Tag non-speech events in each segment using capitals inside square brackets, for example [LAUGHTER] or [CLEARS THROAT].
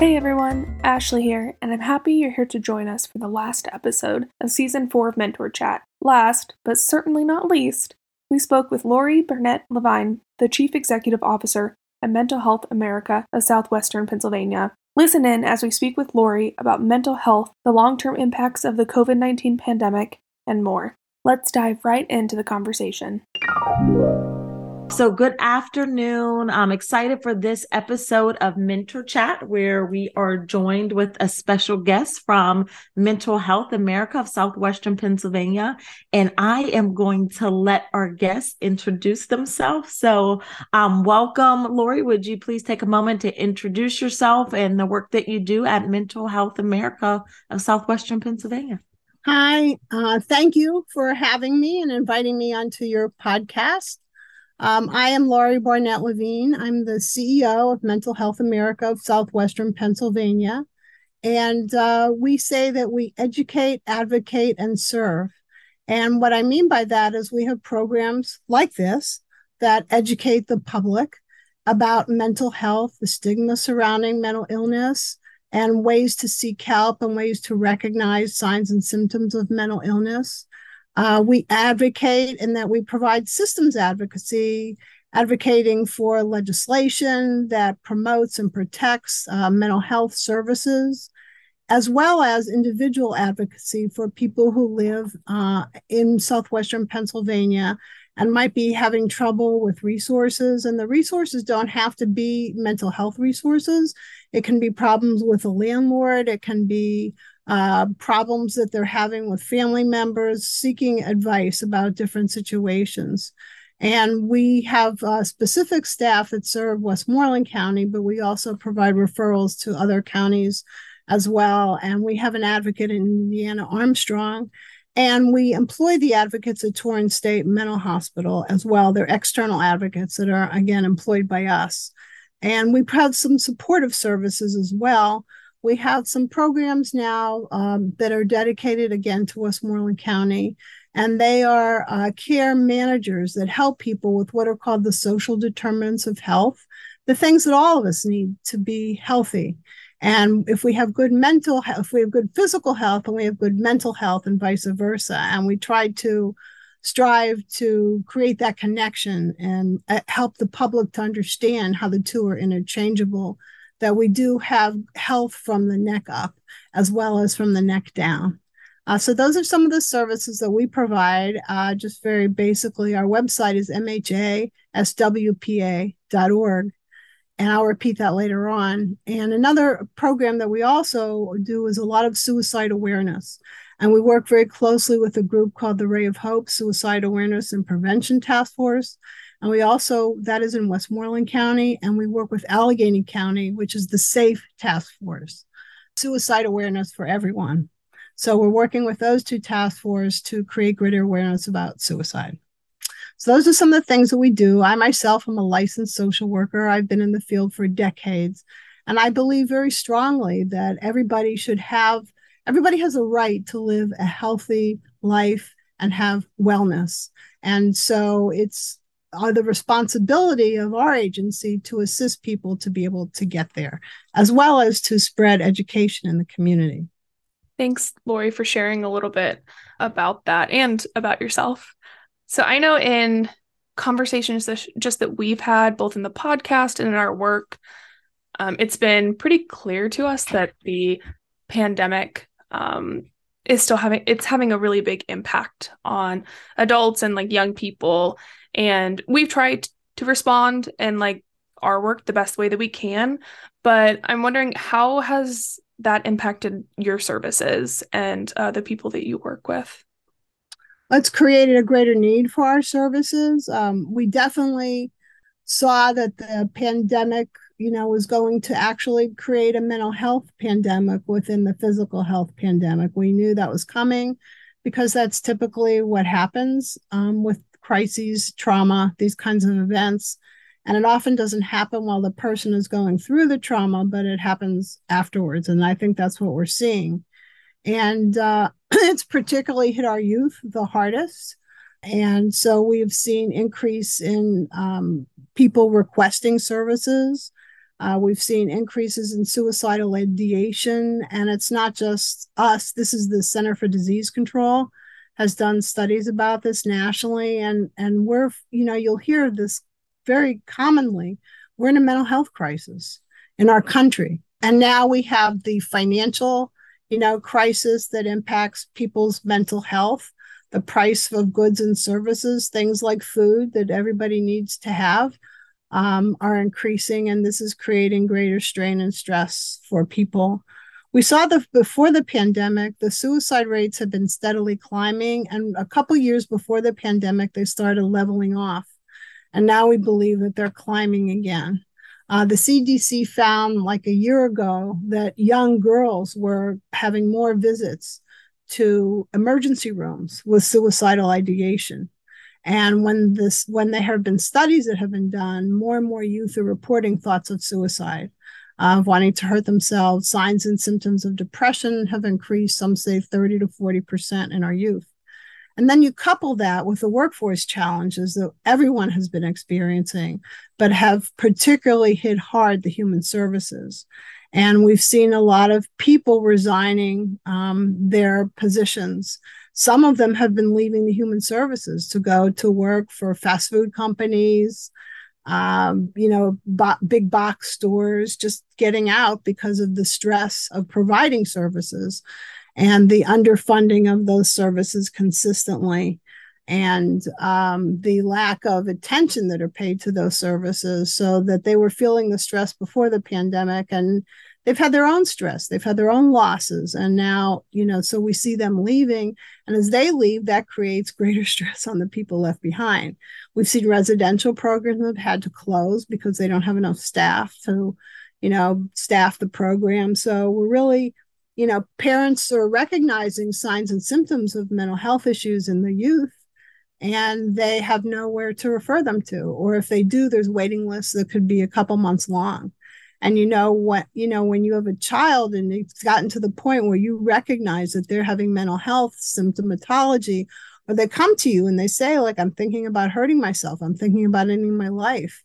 Hey everyone, Ashley here, and I'm happy you're here to join us for the last episode of season 4 of Mentor Chat. Last, but certainly not least, we spoke with Lori Barnett Levine, the Chief Executive Officer at Mental Health America of Southwestern Pennsylvania. Listen in as we speak with Lori about mental health, the long term impacts of the COVID 19 pandemic, and more. Let's dive right into the conversation. So, good afternoon. I'm excited for this episode of Mentor Chat, where we are joined with a special guest from Mental Health America of Southwestern Pennsylvania. And I am going to let our guests introduce themselves. So, um, welcome, Lori. Would you please take a moment to introduce yourself and the work that you do at Mental Health America of Southwestern Pennsylvania? Hi, uh, thank you for having me and inviting me onto your podcast. Um, I am Laurie Barnett Levine. I'm the CEO of Mental Health America of Southwestern Pennsylvania. And uh, we say that we educate, advocate, and serve. And what I mean by that is we have programs like this that educate the public about mental health, the stigma surrounding mental illness, and ways to seek help and ways to recognize signs and symptoms of mental illness. Uh, we advocate in that we provide systems advocacy, advocating for legislation that promotes and protects uh, mental health services, as well as individual advocacy for people who live uh, in southwestern Pennsylvania and might be having trouble with resources. And the resources don't have to be mental health resources. It can be problems with a landlord. It can be uh, problems that they're having with family members, seeking advice about different situations. And we have uh, specific staff that serve Westmoreland County, but we also provide referrals to other counties as well. And we have an advocate in Indiana, Armstrong, and we employ the advocates at Torrance State Mental Hospital as well. They're external advocates that are, again, employed by us. And we have some supportive services as well we have some programs now um, that are dedicated again to Westmoreland County, and they are uh, care managers that help people with what are called the social determinants of health, the things that all of us need to be healthy. And if we have good mental health, if we have good physical health, and we have good mental health, and vice versa, and we try to strive to create that connection and uh, help the public to understand how the two are interchangeable that we do have health from the neck up as well as from the neck down. Uh, so those are some of the services that we provide. Uh, just very basically, our website is mhaswpa.org. And I'll repeat that later on. And another program that we also do is a lot of suicide awareness. And we work very closely with a group called the Ray of Hope Suicide Awareness and Prevention Task Force. And we also, that is in Westmoreland County, and we work with Allegheny County, which is the SAFE Task Force, suicide awareness for everyone. So we're working with those two task forces to create greater awareness about suicide. So those are some of the things that we do. I myself am a licensed social worker. I've been in the field for decades. And I believe very strongly that everybody should have, everybody has a right to live a healthy life and have wellness. And so it's are the responsibility of our agency to assist people to be able to get there, as well as to spread education in the community. Thanks, Lori, for sharing a little bit about that and about yourself. So I know in conversations just that we've had, both in the podcast and in our work, um, it's been pretty clear to us that the pandemic um, is still having it's having a really big impact on adults and like young people and we've tried to respond and like our work the best way that we can but i'm wondering how has that impacted your services and uh, the people that you work with? It's created a greater need for our services. Um, we definitely saw that the pandemic you know was going to actually create a mental health pandemic within the physical health pandemic. We knew that was coming because that's typically what happens um, with crises, trauma, these kinds of events. And it often doesn't happen while the person is going through the trauma, but it happens afterwards. And I think that's what we're seeing. And uh, [CLEARS THROAT] it's particularly hit our youth the hardest. And so we've seen increase in um, people requesting services. Uh, we've seen increases in suicidal ideation, and it's not just us. This is the Center for Disease Control has done studies about this nationally, and and we're you know you'll hear this very commonly. We're in a mental health crisis in our country, and now we have the financial you know crisis that impacts people's mental health the price of goods and services, things like food that everybody needs to have, um, are increasing, and this is creating greater strain and stress for people. We saw that before the pandemic, the suicide rates had been steadily climbing, and a couple years before the pandemic, they started leveling off. And now we believe that they're climbing again. Uh, the CDC found like a year ago that young girls were having more visits to emergency rooms with suicidal ideation. And when this, when there have been studies that have been done, more and more youth are reporting thoughts of suicide, of wanting to hurt themselves. Signs and symptoms of depression have increased. Some say 30 to 40 percent in our youth. And then you couple that with the workforce challenges that everyone has been experiencing, but have particularly hit hard the human services. And we've seen a lot of people resigning um, their positions. Some of them have been leaving the human services to go to work for fast food companies, um, you know, bo- big box stores, just getting out because of the stress of providing services and the underfunding of those services consistently. And um, the lack of attention that are paid to those services so that they were feeling the stress before the pandemic and they've had their own stress they've had their own losses and now you know so we see them leaving and as they leave that creates greater [LAUGHS] stress on the people left behind. We've seen residential programs have had to close because they don't have enough staff to you know staff the program. So we're really you know parents are recognizing signs and symptoms of mental health issues in the youth and they have nowhere to refer them to or if they do there's waiting lists that could be a couple months long and you know what you know when you have a child and it's gotten to the point where you recognize that they're having mental health symptomatology or they come to you and they say like i'm thinking about hurting myself. I'm thinking about ending my life.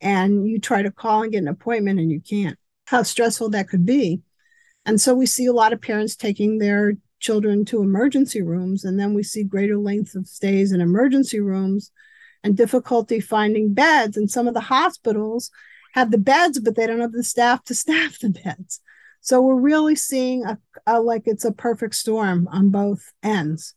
And you try to call and get an appointment and you can't. How stressful that could be. And so we see a lot of parents taking their children to emergency rooms and then we see greater lengths of stays in emergency rooms and difficulty finding beds and some of the hospitals have the beds but they don't have the staff to [LAUGHS] staff the beds so we're really seeing a, a like it's a perfect storm on both ends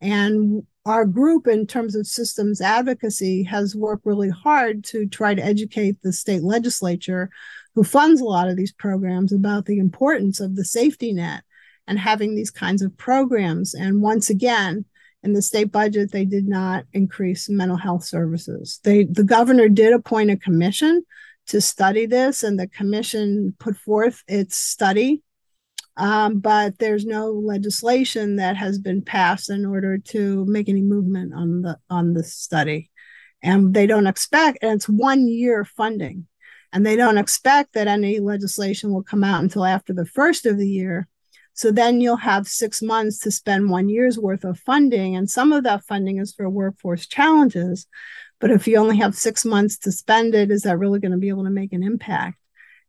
and our group in terms of systems advocacy has worked really hard to try to educate the state legislature who funds a lot of these programs about the importance of the safety net and having these kinds of programs. And once again, in the state budget, they did not increase mental health services. They the governor did appoint a commission to study this, and the commission put forth its study. Um, but there's no legislation that has been passed in order to make any movement on the on the study, and they don't expect. And it's one year funding, and they don't expect that any legislation will come out until after the first of the year so then you'll have six months to spend one year's worth of funding. And some of that funding is for workforce challenges. But if you only have six months to spend it, is that really going to be able to make an impact?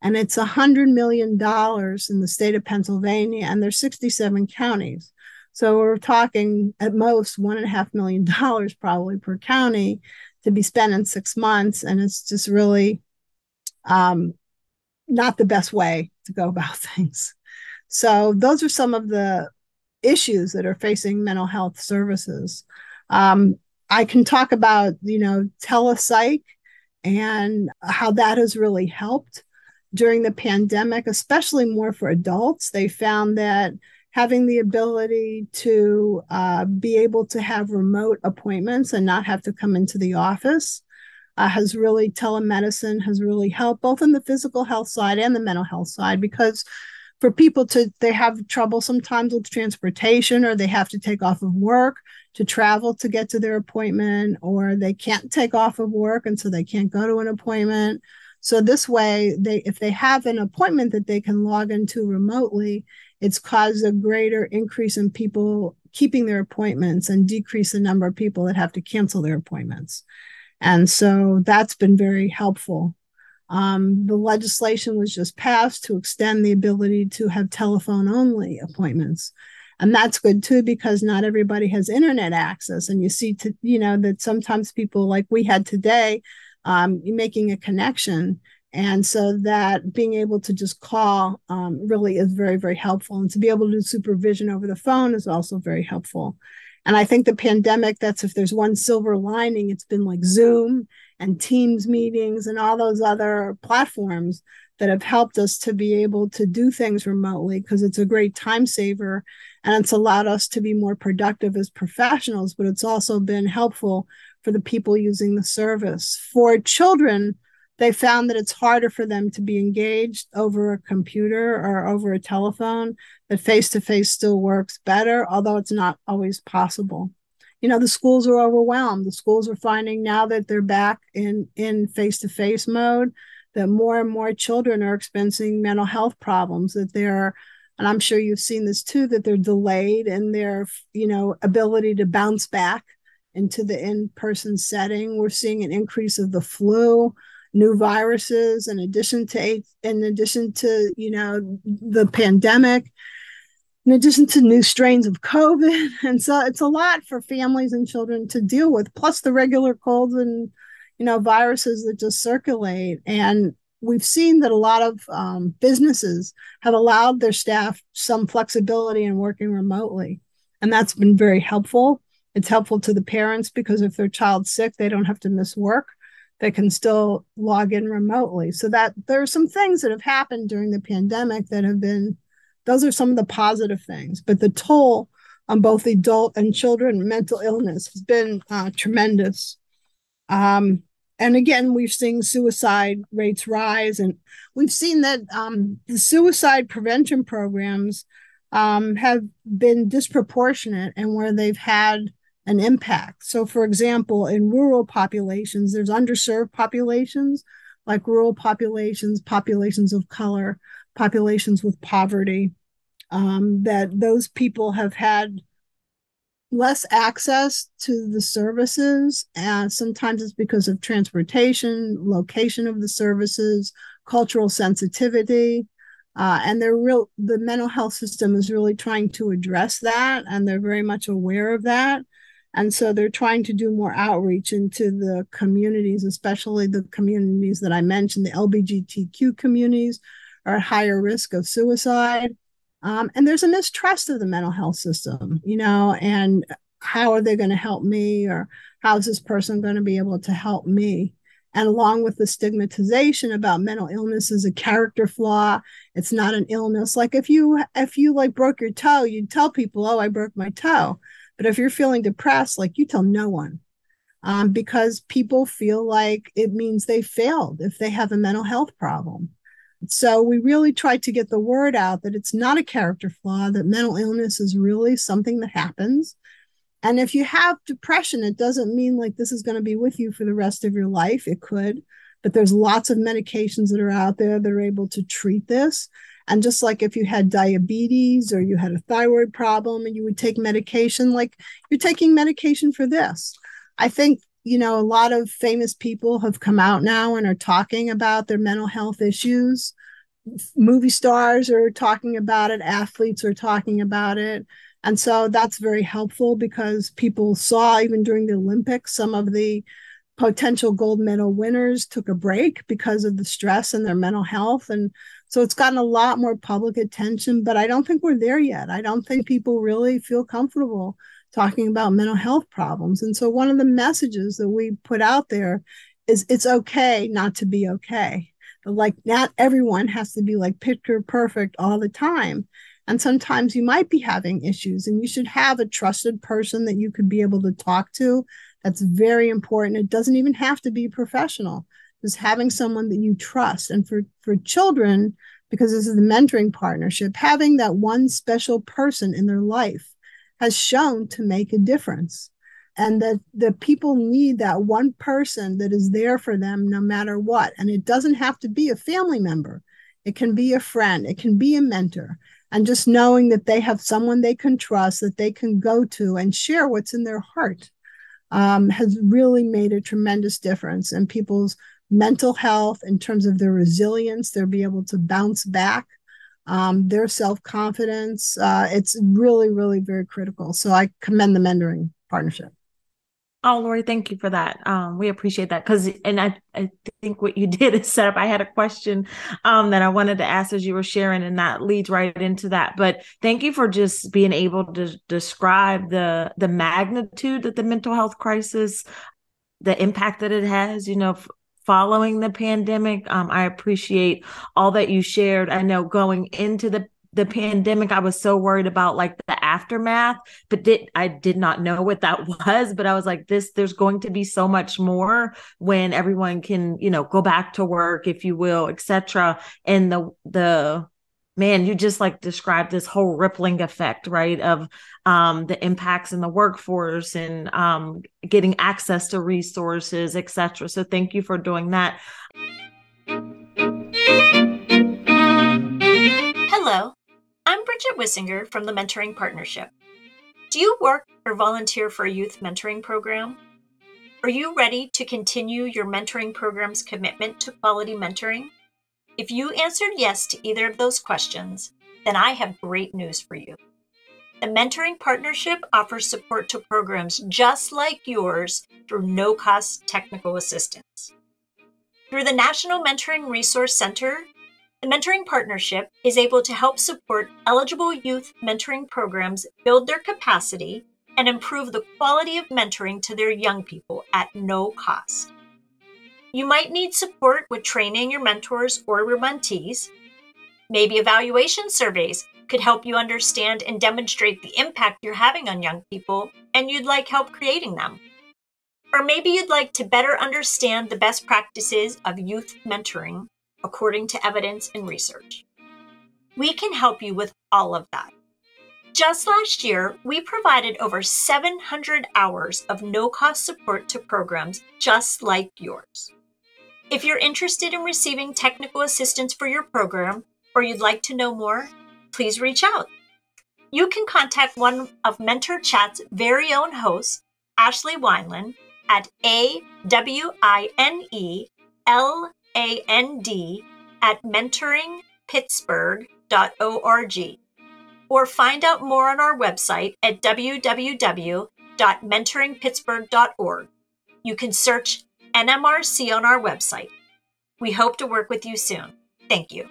And it's a $100 million in the state of Pennsylvania, and there's 67 counties. So we're talking at most one and a half million [LAUGHS] dollars probably per county to be spent in six months. And it's just really um, not the best way to go about [LAUGHS] things. So those are some of the issues that are facing mental health services. Um, I can talk about, you know, telepsych and how that has really helped during the pandemic, especially more for adults. They found that having the ability to uh, be able to have remote appointments and not have to come into the office uh, has really telemedicine has really helped both in the physical health side and the mental health side because for people to they have trouble sometimes with transportation or they have to take off of work to travel to get to their appointment or they can't take off of work and so they can't go to an appointment. So this way they if they have an appointment that they can log into remotely it's caused a greater increase in people keeping their appointments and decrease the number of people that have to cancel their appointments. And so that's been very helpful. Um, the legislation was just passed to extend the ability to have telephone only appointments. And that's good too, because not everybody has internet access. And you see, to, you know, that sometimes people like we had today, um, making a connection. And so that being able to just call um, really is very, very helpful. And to be able to do supervision over the phone is also very helpful. And I think the pandemic, that's if there's one silver lining, it's been like Zoom and Teams meetings and all those other platforms that have helped us to be able to do things remotely because it's a great time saver and it's allowed us to be more productive as professionals, but it's also been helpful for the people using the service. For children, they found that it's harder for them to be engaged over a computer or over a telephone, that face to face still works better, although it's not always possible you know the schools are overwhelmed the schools are finding now that they're back in in face-to-face mode that more and more children are experiencing mental health problems that they're and i'm sure you've seen this too that they're delayed in their you know ability to bounce back into the in-person setting we're seeing an increase of the flu new viruses in addition to in addition to you know the pandemic in addition to new strains of COVID. [LAUGHS] And so it's a lot for families and children to deal with, plus the regular colds and, you know, viruses that just circulate. And we've seen that a lot of um, businesses have allowed their staff some flexibility in working remotely. And that's been very helpful. It's helpful to the parents because if their child's sick, they don't have to miss work. They can still log in remotely. So that there are some things that have happened during the pandemic that have been those are some of the positive things. But the toll on both adult and children mental illness has been uh, tremendous. Um, and again, we've seen suicide rates rise, and we've seen that um, the suicide prevention programs um, have been disproportionate and where they've had an impact. So, for example, in rural populations, there's underserved populations like rural populations, populations of color, populations with poverty, um, that those people have had less access to the services. And sometimes it's because of transportation, location of the services, cultural sensitivity. Uh, and they're real, the mental health system is really trying to address that. And they're very much aware of that. And so they're trying to do more outreach into the communities, especially the communities that I mentioned, the LGBTQ communities, are at higher risk of suicide. Um, and there's a mistrust of the mental health system, you know, and how are they going to help me or how is this person going to be able to help me? And along with the stigmatization about mental illness as a character flaw, it's not an illness. Like if you if you like broke your toe, you'd tell people, "Oh, I broke my toe." But if you're feeling depressed, like you tell no one, um, because people feel like it means they failed if they have a mental health problem. So we really tried to get the word out that it's not a character flaw, that mental illness is really something that happens. And if you have depression, it doesn't mean like this is going to be with you for the rest of your life. It could, but there's lots of medications that are out there that are able to treat this. And just like if you had diabetes or you had a thyroid problem and you would take medication, like you're taking medication for this. I think you know, a lot of famous people have come out now and are talking about their mental health issues. Movie stars are talking about it, athletes are talking about it. And so that's very helpful because people saw, even during the Olympics, some of the potential gold medal winners took a break because of the stress and their mental health. And so it's gotten a lot more public attention, but I don't think we're there yet. I don't think people really feel comfortable talking about mental health problems. And so one of the messages that we put out there is it's okay not to be okay. Like not everyone has to be like picture perfect all the time. And sometimes you might be having issues and you should have a trusted person that you could be able to talk to. That's very important. It doesn't even have to be professional. Just having someone that you trust. And for, for children, because this is the mentoring partnership, having that one special person in their life has shown to make a difference. And that the people need that one person that is there for them no matter what. And it doesn't have to be a family member. It can be a friend. It can be a mentor. And just knowing that they have someone they can trust that they can go to and share what's in their heart um, has really made a tremendous difference in people's mental health, in terms of their resilience, they'll be able to bounce back, um, their self confidence. Uh, it's really, really very critical. So I commend the mentoring partnership. Oh, Lori, thank you for that. Um, we appreciate that because, and I, I think what you [LAUGHS] did is set up. I had a question um, that I wanted to ask as you were sharing, and that leads right into that. But thank you for just being able to describe the the magnitude that the mental health crisis, the impact that it has. You know, following the pandemic. Um, I appreciate all that you shared. I know going into the the pandemic, I was so worried about like the aftermath, but did I did not know what that [LAUGHS] was. But I was like, this, there's going to be so much more when everyone can, you know, go back to work, if you will, etc. And the the man, you just like described this whole rippling effect, right? Of um the impacts in the workforce and um getting access to resources, etc. So thank you for doing that. Hello, I'm Bridget Wissinger from the Mentoring Partnership. Do you work or volunteer for a youth mentoring program? Are you ready to continue your mentoring program's commitment to quality mentoring? If you answered yes to either of those questions, then I have great news for you. The Mentoring Partnership offers support to programs just like yours through no cost technical assistance. Through the National Mentoring Resource Center, the Mentoring Partnership is able to help support eligible youth mentoring programs build their capacity and improve the quality of mentoring to their young people at no cost. You might need support with training your mentors or your mentees. Maybe evaluation surveys could help you understand and demonstrate the impact you're having on young people, and you'd like help creating them. Or maybe you'd like to better understand the best practices of youth mentoring according to evidence and research. We can help you with all of that. Just last year, we provided over 700 hours of no cost support to programs just like yours. If you're interested in receiving technical assistance for your program or you'd like to know more, please reach out. You can contact one of Mentor Chat's very own hosts, Ashley Wineland, at A W I N E L a N D at mentoringpittsburgh.org or find out more on our website at www.mentoringpittsburgh.org. You can search NMRC on our website. We hope to work with you soon. Thank you.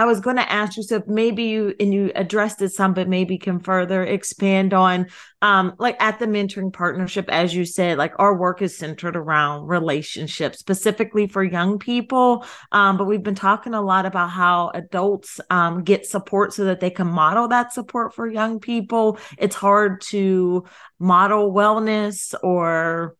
I was going to ask you, so maybe you and you addressed it some, but maybe can further expand on, um, like at the mentoring partnership, as you said, like our work is centered around relationships, specifically for young people. Um, but we've been talking a lot about how adults um, get support so that they can model that support for young people. It's hard to model wellness or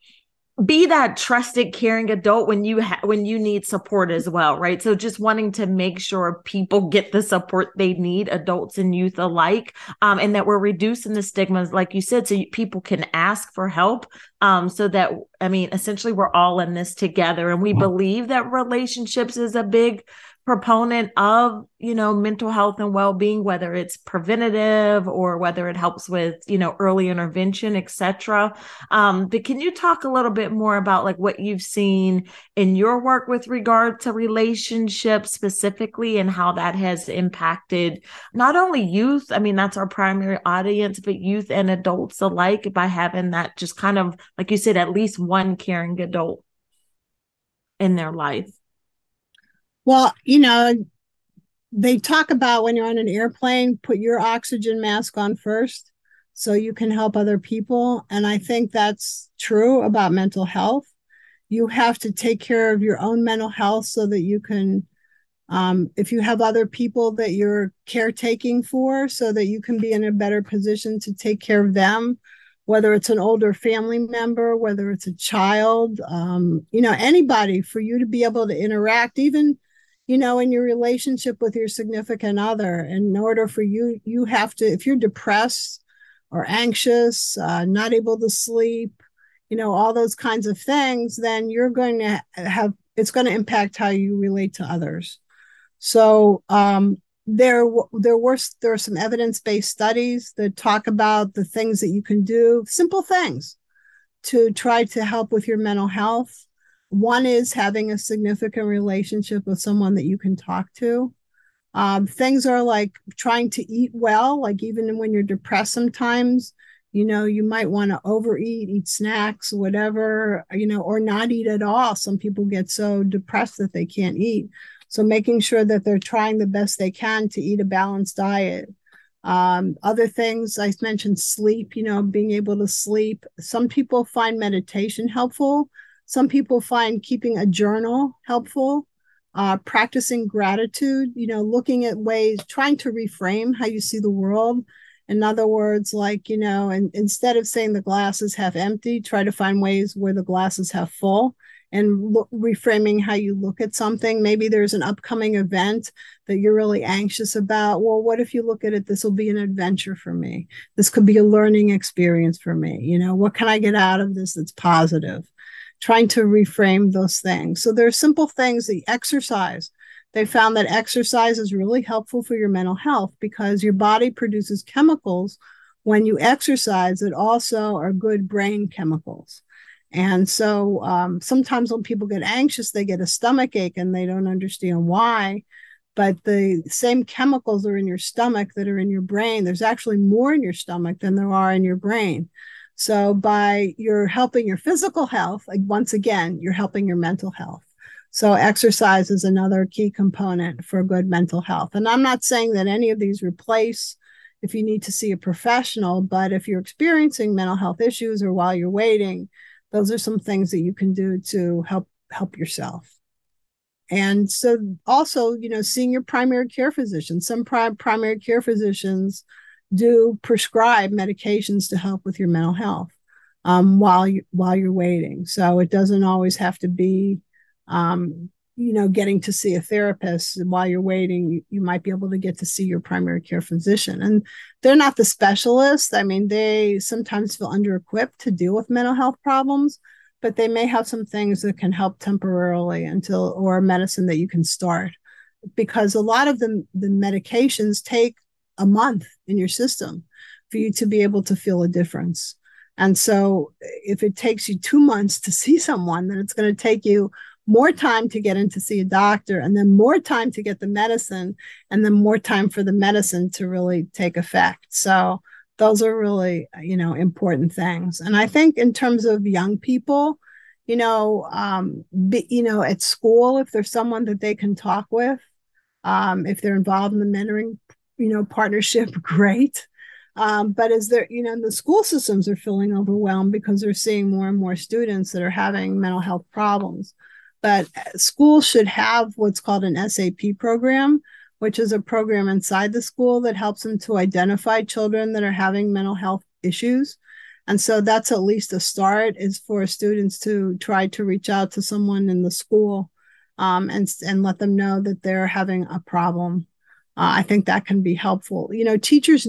be that trusted caring adult when you ha- when you need support as well right? So just wanting to make sure people get the support they need adults and youth alike um, and that we're reducing the stigmas like you said so you, people can ask for help um, so that i mean essentially we're all in this together and we believe that relationships is a big proponent of you know mental health and well-being whether it's preventative or whether it helps with you know early intervention etc um, but can you talk a little bit more about like what you've seen in your work with regard to relationships specifically and how that has impacted not only youth i mean that's our primary audience but youth and adults alike by having that just kind of like you said at least one caring adult in their life well, you know, they talk about when you're on an airplane, put your oxygen mask on first so you can help other people. And I think that's true about mental health. You have to take care of your own mental health so that you can, um, if you have other people that you're caretaking for, so that you can be in a better position to take care of them, whether it's an older family member, whether it's a child, um, you know, anybody for you to be able to interact, even you know in your relationship with your significant other in order for you you have to if you're depressed or anxious uh, not able to sleep you know all those kinds of things then you're going to have it's going to impact how you relate to others. So um, there there were there are some evidence-based studies that talk about the things that you can do simple things to try to help with your mental health one is having a significant relationship with someone that you can talk to um, things are like trying to eat well like even when you're depressed sometimes you know you might want to overeat eat snacks whatever you know or not eat at all some people get so depressed that they can't eat so making sure that they're trying the best they can to eat a balanced diet. Um, other things I mentioned sleep, you know, being able to sleep. Some people find meditation helpful. Some people find keeping a journal helpful. Uh, practicing gratitude, you know, looking at ways, trying to reframe how you see the world. In other words, like, you know, and instead of saying the glass is half empty, try to find ways where the glass is half full and look, reframing how you look at something. Maybe there's an upcoming event that you're really anxious about. Well, what if you look at it? This will be an adventure for me. This could be a learning experience for me. You know, what can I get out of this that's positive? Trying to reframe those things. So there are simple things the exercise. They found that exercise is really helpful for your mental health because your body produces chemicals when you exercise that also are good brain chemicals. And so um, sometimes when people get anxious, they get a stomach ache and they don't understand why. But the same chemicals are in your stomach that are in your brain. There's actually more in your stomach than there are in your brain. So by you're helping your physical health, like once again, you're helping your mental health. So exercise is another key component for good mental health. And I'm not saying that any of these replace if you need to see a professional, but if you're experiencing mental health issues or while you're waiting, those are some things that you can do to help help yourself and so also you know seeing your primary care physician some pri- primary care physicians do prescribe medications to help with your mental health um, while you while you're waiting. So it doesn't always have to be um, you know getting to see a therapist. While you're waiting you, you might be able to get to see your primary care physician. And they're not the specialists. I mean they sometimes feel under equipped to deal with mental health problems but they may have some things that can help temporarily until or medicine that you can start. Because a lot of the, the medications take a month in your system for you to be able to feel a difference. And so if it takes you two months to [LAUGHS] see someone then it's going to take you more time to get in to see a doctor and then more time to get the medicine and then more time for the medicine to really take effect. So those are really you know important things. And i think in terms of young people you know um be, you know at school if there's someone that they can talk with um if they're involved in the mentoring you know partnership [LAUGHS] great um, but as they're, you know, the school systems are feeling overwhelmed because they're seeing more and more students that are having mental health problems but schools should have what's called an SAP program, which is a program inside the school that helps them to identify children that are having mental health issues. And so that's at least a start is for students to try to reach out to someone in the school um, and, and let them know that they're having a problem. Uh, I think that can be helpful. You know, teachers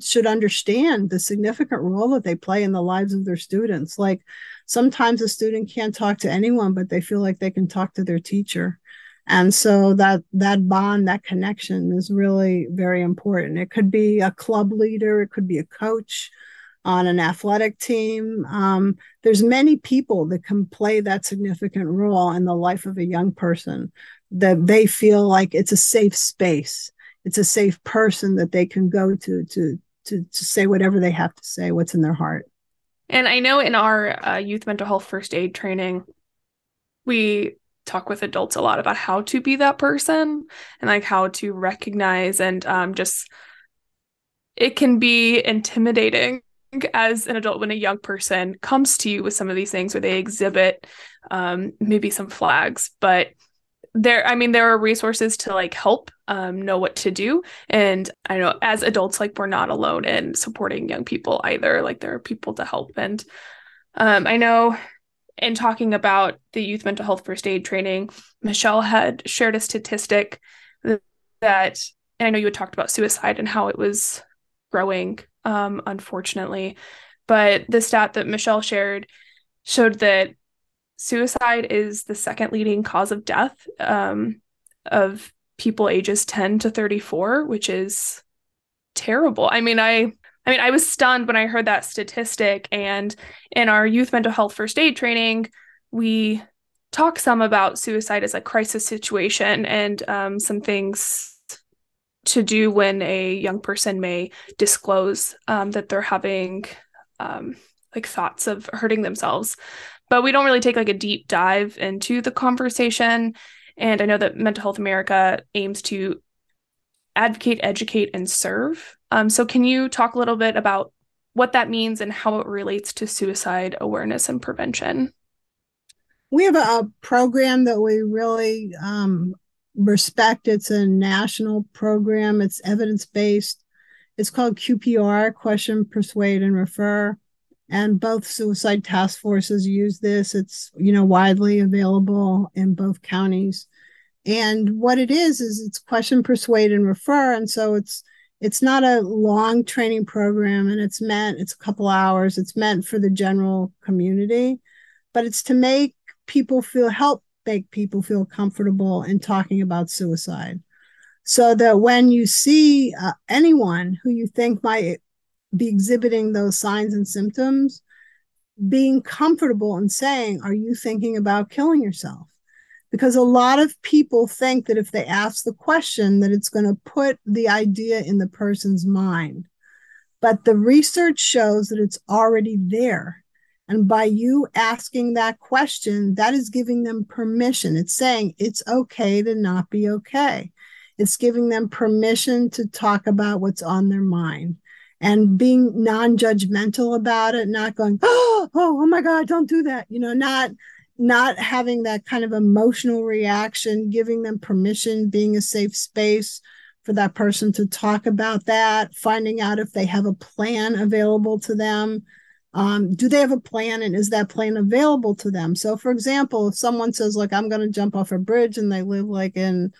should understand the significant role that they play in the lives of their students. Like sometimes a student can't talk to anyone, but they feel like they can talk to their teacher. And so that that bond, that connection is really very important. It could be a club leader, it could be a coach on an athletic team. Um, there's many people that can play that significant role in the life of a young person that they feel like it's a safe space. It's a safe person that they can go to to to, to say whatever they have to say, what's in their heart. And I know in our uh, youth mental health first aid training, we talk with adults a lot about how to be that person and like how to recognize and um, just it can be intimidating as an adult when a young person comes to you with some of these things where they exhibit um, maybe some flags but there i mean there are resources to like help um, know what to do. And i know as adults like we're not alone in supporting young people either. Like there are people to help. And um, i know in talking about the youth mental health first aid training michelle had shared a statistic that i know you had talked about suicide and how it was growing um, unfortunately but the stat that michelle shared showed that suicide is the second leading cause of death um, of people ages 10 to 34, which is terrible. I mean, I I mean, I was stunned when I heard that statistic and in our youth mental health first aid training, we talk some about suicide as a crisis situation and um, some things to do when a young person may disclose um, that they're having um, like thoughts of hurting themselves but we don't really take like a deep dive into the conversation and i know that mental health america aims to advocate educate and serve um, so can you talk a little bit about what that means and how it relates to suicide awareness and prevention we have a, program that we really um, respect. It's a national program. It's evidence based. It's called QPR, Question, Persuade, and Refer. And both suicide task forces use this. It's you know widely available in both counties. And what it is is it's question, persuade, and refer. And so it's it's not a long training program, and it's meant it's a couple hours. It's meant for the general community, but it's to make people feel help make people feel comfortable in talking about suicide so that when you see uh, anyone who you think might be exhibiting those signs and symptoms being comfortable in saying are you thinking about killing yourself because a lot of people think that if they ask the question that it's going to put the idea in the person's mind but the research shows that it's already there and by you asking that question, that is giving them permission. It's saying it's okay to not be okay. It's giving them permission to talk about what's on their mind and being non-judgmental about it, not going, oh, [GASPS] oh, oh my God, don't do that. You know, not not having that kind of emotional reaction, giving them permission, being a safe space for that person to talk about that, finding out if they have a plan available to them um, do they have a plan and is that plan available to them so for example if someone says like i'm going to jump off a bridge and they live like in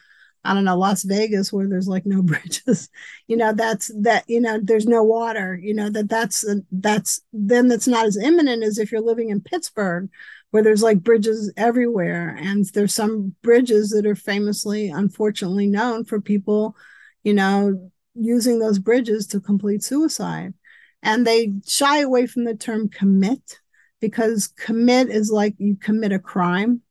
i don't know las vegas where there's like no [LAUGHS] bridges. You know that's that you know there's no water you know that that's uh, that's then that's not as imminent as if you're living in pittsburgh where there's like bridges everywhere. And there's some bridges that are famously unfortunately known for people you know using those bridges to complete suicide. And they shy away from the term commit because commit is like you commit a crime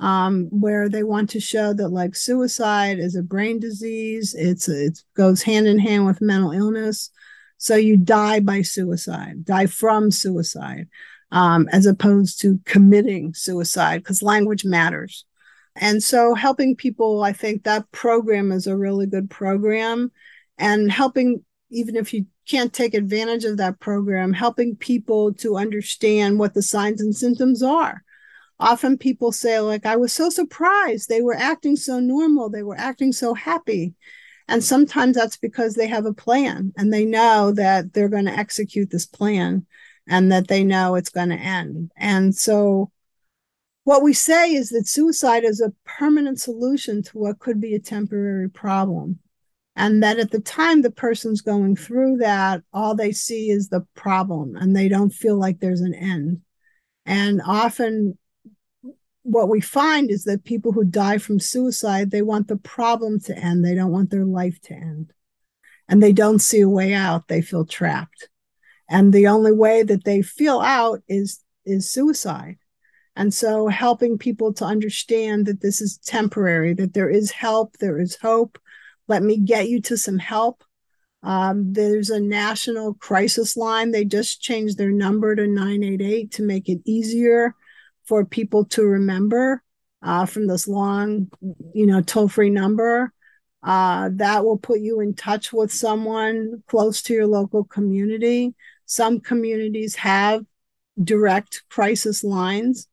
um, where they want to show that like suicide is a brain disease. It's it goes hand in hand with mental illness. So you die by suicide die from suicide um, as opposed to committing suicide because language matters. And so helping people i think that program is a really good program. And helping even if you can't take advantage of that program, helping people to understand what the signs and symptoms are. Often people say, like, I was so surprised. They were acting so normal. They were acting so happy. And sometimes that's because they have a plan and they know that they're going to execute this plan and that they know it's going to end. And so, what we say is that suicide is a permanent solution to what could be a temporary problem and that at the time the person's going through that all they see is the problem and they don't feel like there's an end and often what we find is that people who die from suicide they want the problem to end. They don't want their life to end. And they don't see a way out. They feel trapped. And the only way that they feel out is is suicide. And so helping people to understand that this is temporary that there is help there is hope. Let me get you to some help. Um, there's a national crisis line. They just changed their number to 988 to make it easier for people to remember uh, from this long, you know, toll free number. Uh, that will put you in touch with someone close to your local community. Some communities have direct crisis lines.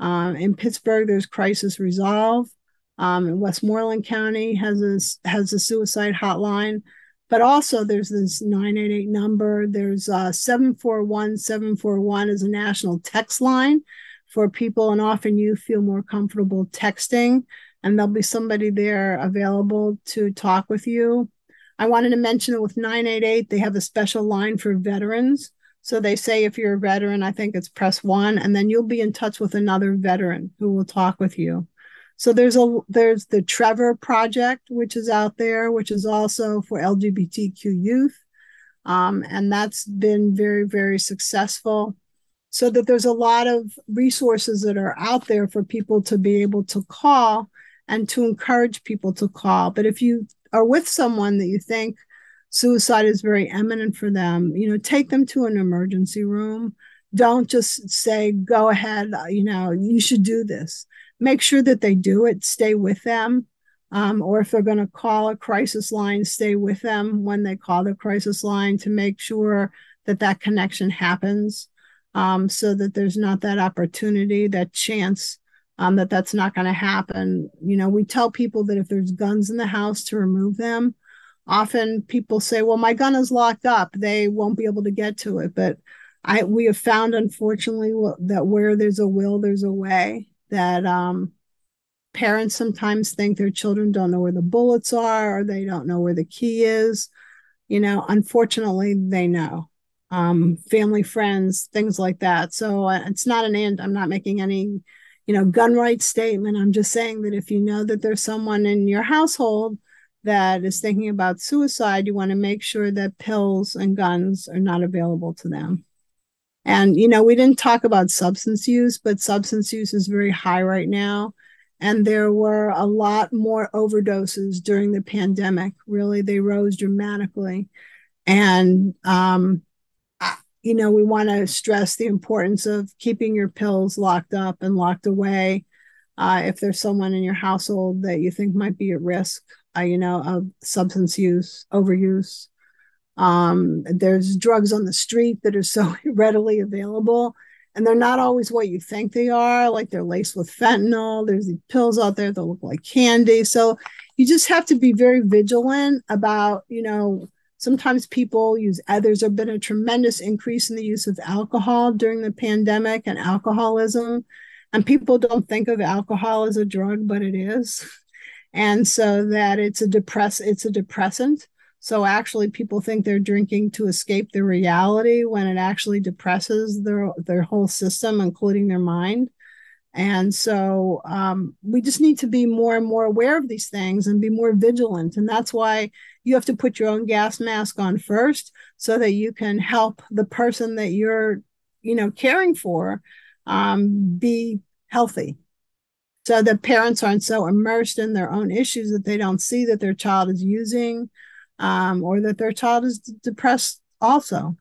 Uh, in Pittsburgh, there's Crisis Resolve. Um, in Westmoreland County has a has a suicide hotline, but also there's this 988 number. There's uh 741 741 is a national text line for people, and often you feel more comfortable texting, and there'll be somebody there available to talk with you. I wanted to mention it with 988, they have a special line for veterans. So they say if you're a veteran, I think it's press one, and then you'll be in touch with another veteran who will talk with you. So there's a there's the Trevor Project, which is out there, which is also for LGBTQ youth, um, and that's been very very successful. So that there's a lot of resources that are out there for people to be able to call and to encourage people to call. But if you are with someone that you think suicide is very imminent for them, you know, take them to an emergency room. Don't just say, go ahead, you know, you should do this make sure that they do it, stay with them. Um, or if they're going to call a crisis line, stay with them when they call the crisis line to make sure that that connection happens um, so that there's not that opportunity, that chance um, that that's not going to happen. You know, we tell people that if there's guns in the house to remove them. Often people say, well, my gun is locked up. They won't be able to get to it. But I, we have found, unfortunately, that where there's a will, there's a way that um, parents sometimes think their children don't know where the bullets are or they don't know where the key is. You know, unfortunately, they know. Um, family, friends, things like that. So uh, it's not an end. I'm not making any, you know, gun rights statement. I'm just saying that if you know that there's someone in your household that is thinking about suicide, you want to make sure that pills and guns are not available to them. And, you know, we didn't talk about substance use, but substance use is very high right now. And there were a lot more overdoses during the pandemic. Really, they rose dramatically. And, um, you know, we want to stress the importance of keeping your pills locked up and locked away. Uh, if there's someone in your household that you think might be at risk, uh, you know, of substance use, overuse. Um, there's drugs on the street that are so [LAUGHS] readily available, and they're not always what you think they are. Like they're laced with fentanyl. There's these pills out there that look like candy. So you just have to be very vigilant about, you know, sometimes people use others. There's been a tremendous increase in the use of alcohol during the pandemic and alcoholism. And people don't think of alcohol as a drug, but it is. And so that it's a depress it's a depressant so actually, people think they're drinking to escape the reality when it actually depresses their their whole system, including their mind. And so um, we just need to be more and more aware of these things and be more vigilant. And that's why you have to put your own gas mask on first, so that you can help the person that you're, you know, caring for um, be healthy so that parents aren't so immersed in their own issues that they don't see that their child is using um, or that their child is depressed also.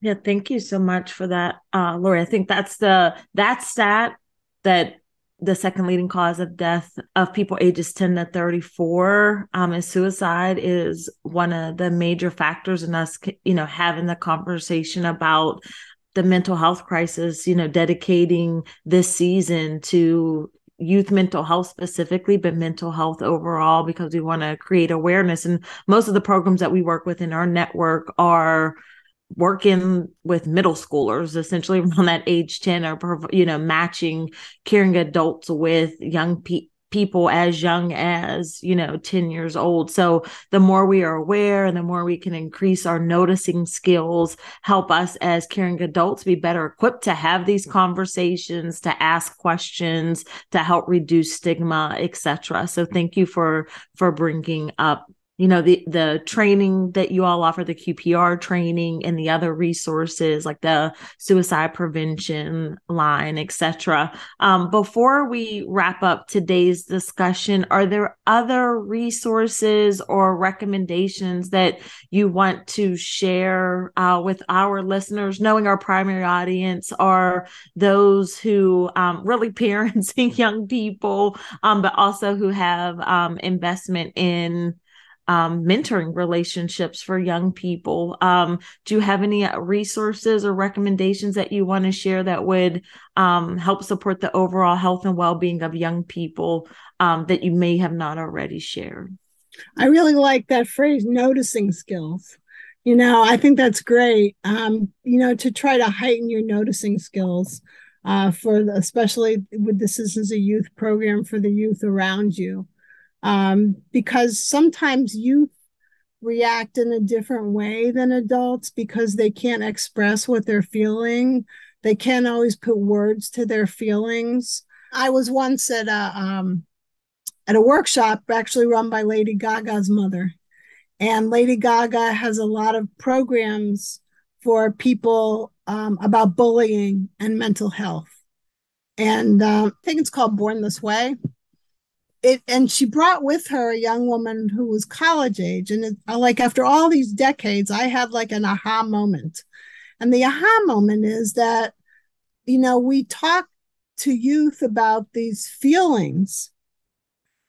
Yeah, thank you so much for that, uh, Lori. I think that's the that stat that the second leading cause of death of people ages 10 to 34 um, is suicide is one of the major factors in us you know having the conversation about the mental health crisis you know dedicating this season to youth mental health specifically, but mental health overall, because we want to create awareness. And most of the programs that we work with in our network are working with middle schoolers essentially [LAUGHS] around that age 10 or you know matching caring adults with young people people as young as you know 10 years old. So the more we are aware and the more we can increase our noticing skills help us as caring adults be better equipped to have these conversations to ask questions to help reduce stigma etc so thank you for for bringing up you know the the training that you all offer the qpr training and the other resources like the suicide prevention line etc um, before we wrap up today's discussion are there other resources or recommendations that you want to share uh, with our listeners knowing our primary audience are those who um, really [LAUGHS] parenting young people um, but also who have um, investment in um, mentoring relationships for young people. Um, do you have any resources or recommendations that you want to share that would um, help support the overall health and well being of young people um, that you may have not already shared? I really like that phrase, noticing skills. You know, I think that's great. Um, you know, to try to heighten your noticing skills uh, for the, especially with this, this is a youth program for the youth around you um, because sometimes youth react in a different way than adults because they can't express what they're feeling. They can't always put words to their feelings. I was once at a um, at a workshop actually run by Lady Gaga's mother, and Lady Gaga has a lot of programs for people um, about bullying and mental health. And uh, I think it's called Born This Way. It, and she brought with her a young woman who was college age. And it, like after all these decades, I had like an aha moment. And the aha moment is that, you know, we talk to youth about these feelings,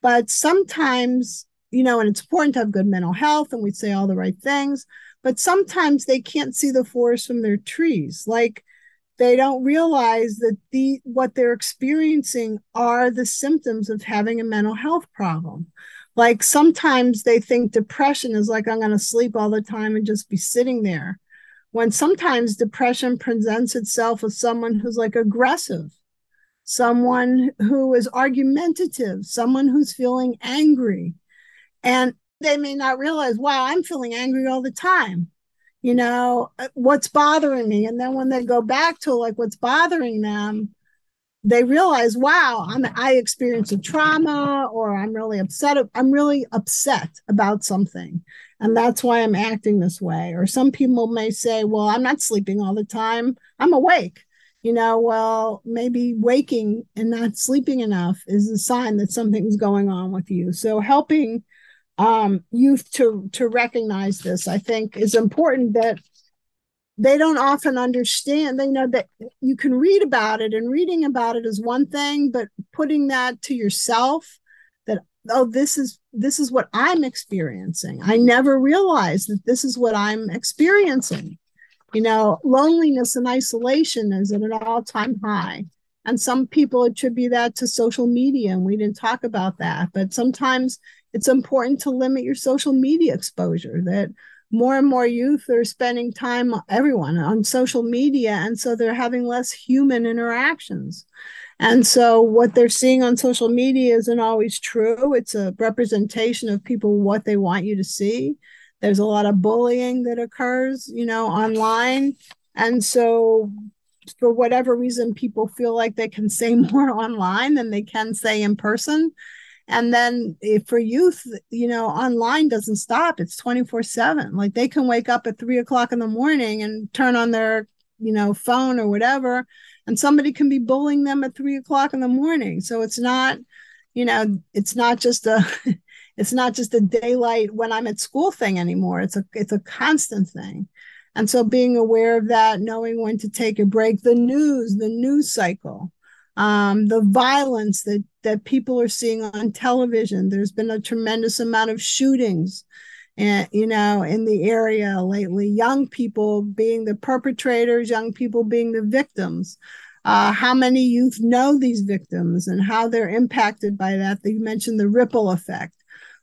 but sometimes you know, and it's important to have good mental health and we say all the right things, but sometimes they can't see the forest from their trees. Like they don't realize that the what they're experiencing are the symptoms of having a mental health problem. Like sometimes they think depression is like I'm going to sleep all the time and just be sitting there. When sometimes depression presents itself as someone who's like aggressive, someone who is argumentative, someone who's feeling angry, and they may not realize, wow, I'm feeling angry all the time. You know, uh, what's bothering me? And then when they go back to like what's bothering them, they realize, wow, I'm I experienced a trauma or I'm really upset. I'm really upset about something. And that's why I'm acting this way. Or some people may say, well, I'm not sleeping all the time. I'm awake. You know, well, maybe waking and not sleeping enough is a sign that something's going on with you. So helping um, youth to to recognize this i think is important that they don't often understand. They know that you can read about it and reading about it is one thing but putting that to yourself that oh this is this is what i'm experiencing. I never realized that this is what i'm experiencing. You know loneliness and isolation is at an all-time high. And some people attribute that to social media and we didn't talk about that. But sometimes it's important to limit your social media exposure that more and more youth are spending time everyone on social media and so they're having less human interactions. And so what they're seeing on social media isn't always true. It's a representation of people what they want you to see. There's a lot of bullying that occurs you know online. And so for whatever reason people feel like they can say [LAUGHS] more online than they can say in person and then for youth you know online doesn't stop it's 24 7 like they can wake up at three o'clock in the morning and turn on their you know phone or whatever and somebody can be bullying them at three o'clock in the morning. So it's not you know it's not just a [LAUGHS] it's not just a daylight when i'm at school thing anymore. It's a it's a constant thing. And so being aware of that knowing when to take a break the news the news cycle um, the violence that that people are seeing on television. There's been a tremendous amount of shootings, and you know, in the area lately. Young people being the perpetrators, young people being the victims. Uh, how many youth know these victims and how they're impacted by that? You mentioned the ripple effect,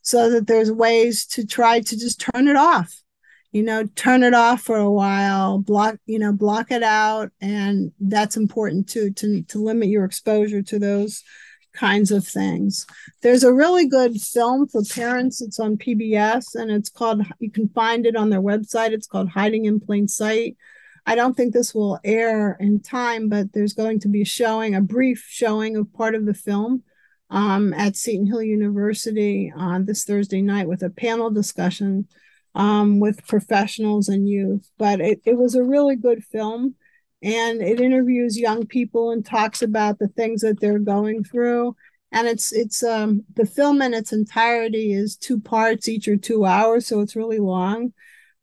so that there's ways to try to just turn it off you know turn it off for a while block you know block it out. And that's important too to to limit your exposure to those kinds of things. There's a really good film for parents. It's on pbs and it's called you can find it on their website. It's called hiding in plain sight. I don't think this will air in time but there's going to be a showing a brief showing of part of the film um, at seton hill university on this thursday night with a panel discussion um, with professionals and youth. But it, it was a really good film. And it interviews young people and talks about the things that they're going through. And it's it's um the film in its entirety is two parts, each are two hours, so it's really long.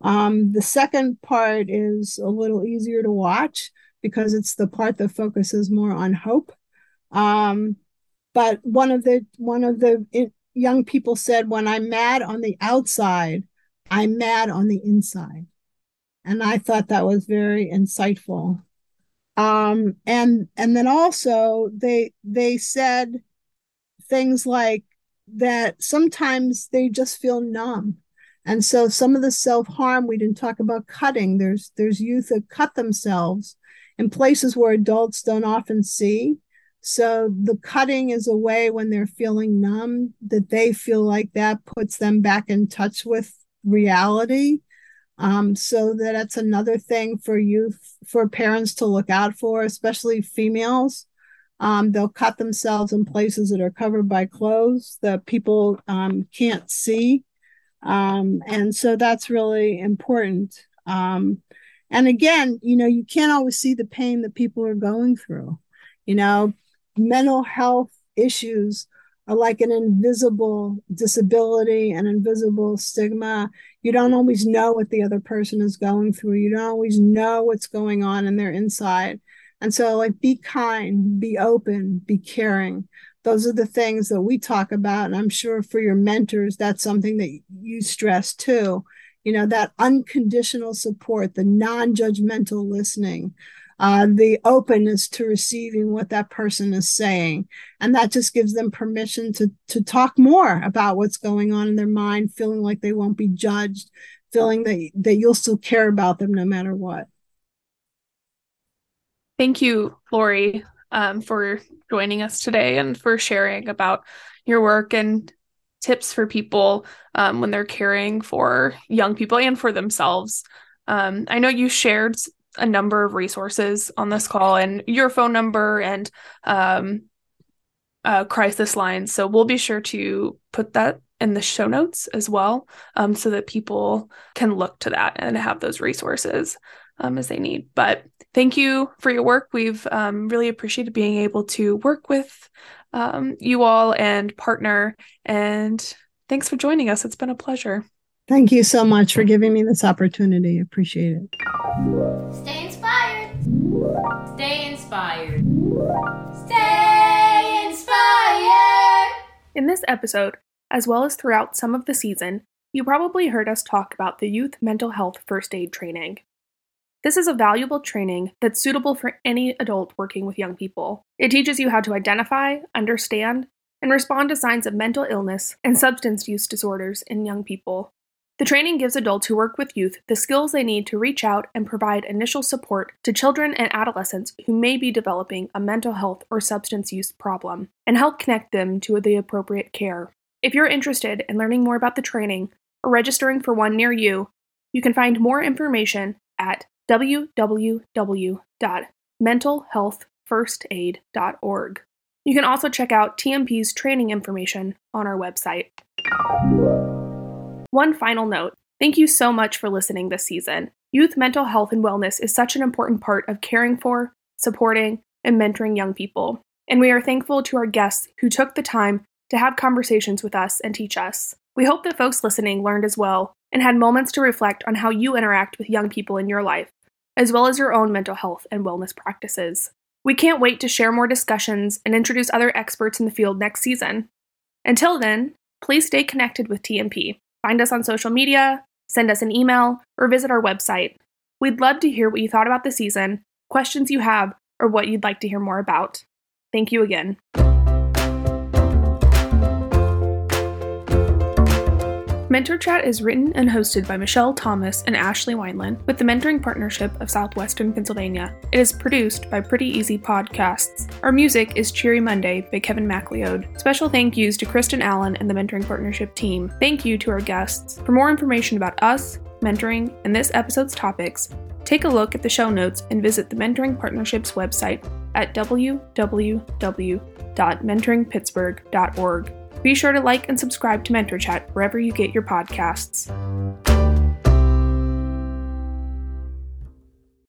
Um, the second part is a little easier to watch because it's the part that focuses more on hope. Um, but one of the one of the young people said, "When I'm mad on the outside, I'm mad on the inside. And I thought that was very insightful. Um, and and then also they they said things like that sometimes they just feel numb. And so some of the self-harm we didn't talk about cutting. There's there's youth that cut themselves in places where adults don't often see. So the cutting is a way when they're feeling numb that they feel like that puts them back in touch with reality. Um, so that that's another thing for youth, for parents to look out for, especially females. Um, they'll cut themselves in places that are covered by clothes that people um, can't see. Um, and so that's really important. Um, and again, you know, you can't always see the pain that people are going through. You know, mental health issues Uh, like an invisible disability, an invisible stigma. You don't always know what the other person is going through. You don't always know what's going on in their inside. And so, like, be kind, be open, be caring. Those are the things that we talk about. And I'm sure for your mentors, that's something that you stress too. You know, that unconditional support, the non judgmental listening, uh, the openness to receiving what that person is saying. And that just gives them permission to, to talk more about what's going on in their mind, feeling like they won't be judged, feeling that, that you'll still care about them no matter what. Thank you, Lori, um, for joining us today and for sharing about your work and tips for people um, when they're caring for young people and for themselves. Um, I know you shared a number of resources on this call and your phone number and um, uh, crisis lines. So we'll be sure to put that in the show notes as well um, so that people can look to that and have those resources um, as they need. But thank you for your work. We've um, really appreciated being able to work with um, you all and partner. And thanks for joining us. It's been a pleasure. Thank you so much for giving me this opportunity. Appreciate it. Stay inspired. Stay inspired. Stay inspired. In this episode, as well as throughout some of the season, you probably heard us talk about the Youth Mental Health First Aid Training. This is a valuable training that's suitable for any adult working with young people. It teaches you how to identify, understand, and respond to signs of mental illness and substance use disorders in young people. The training gives adults who work with youth the skills they need to reach out and provide initial support to children and adolescents who may be developing a mental health or substance use problem, and help connect them to the appropriate care. If you're interested in learning more about the training or registering for one near you, you can find more information at www.mentalhealthfirstaid.org. You can also check out TMP's training information on our website. One final note thank you so much for listening this season. Youth mental health and wellness is such an important part of caring for, supporting, and mentoring young people. And we are thankful to our guests who took the time to have conversations with us and teach us. We hope that folks listening learned as well and had moments to reflect on how you interact with young people in your life as well as your own mental health and wellness practices. We can't wait to share more discussions and introduce other experts in the field next season. Until then, please stay connected with TMP. Find us on social media, send us an email, or visit our website. We'd love to hear what you thought about the season, questions you have, or what you'd like to hear more about. Thank you again. Mentor Chat is written and hosted by Michelle Thomas and Ashley Wineland with the mentoring partnership of Southwestern Pennsylvania. It is produced by Pretty Easy Podcasts. Our music is Cheery Monday by Kevin MacLeod. Special thank yous to Kristen Allen and the mentoring partnership team. Thank you to our guests. For more information about us, mentoring, and this episode's topics, take a look at the show notes and visit the Mentoring Partnership's website at www.mentoringpittsburgh.org. Be sure to like and subscribe to Mentor Chat wherever you get your podcasts.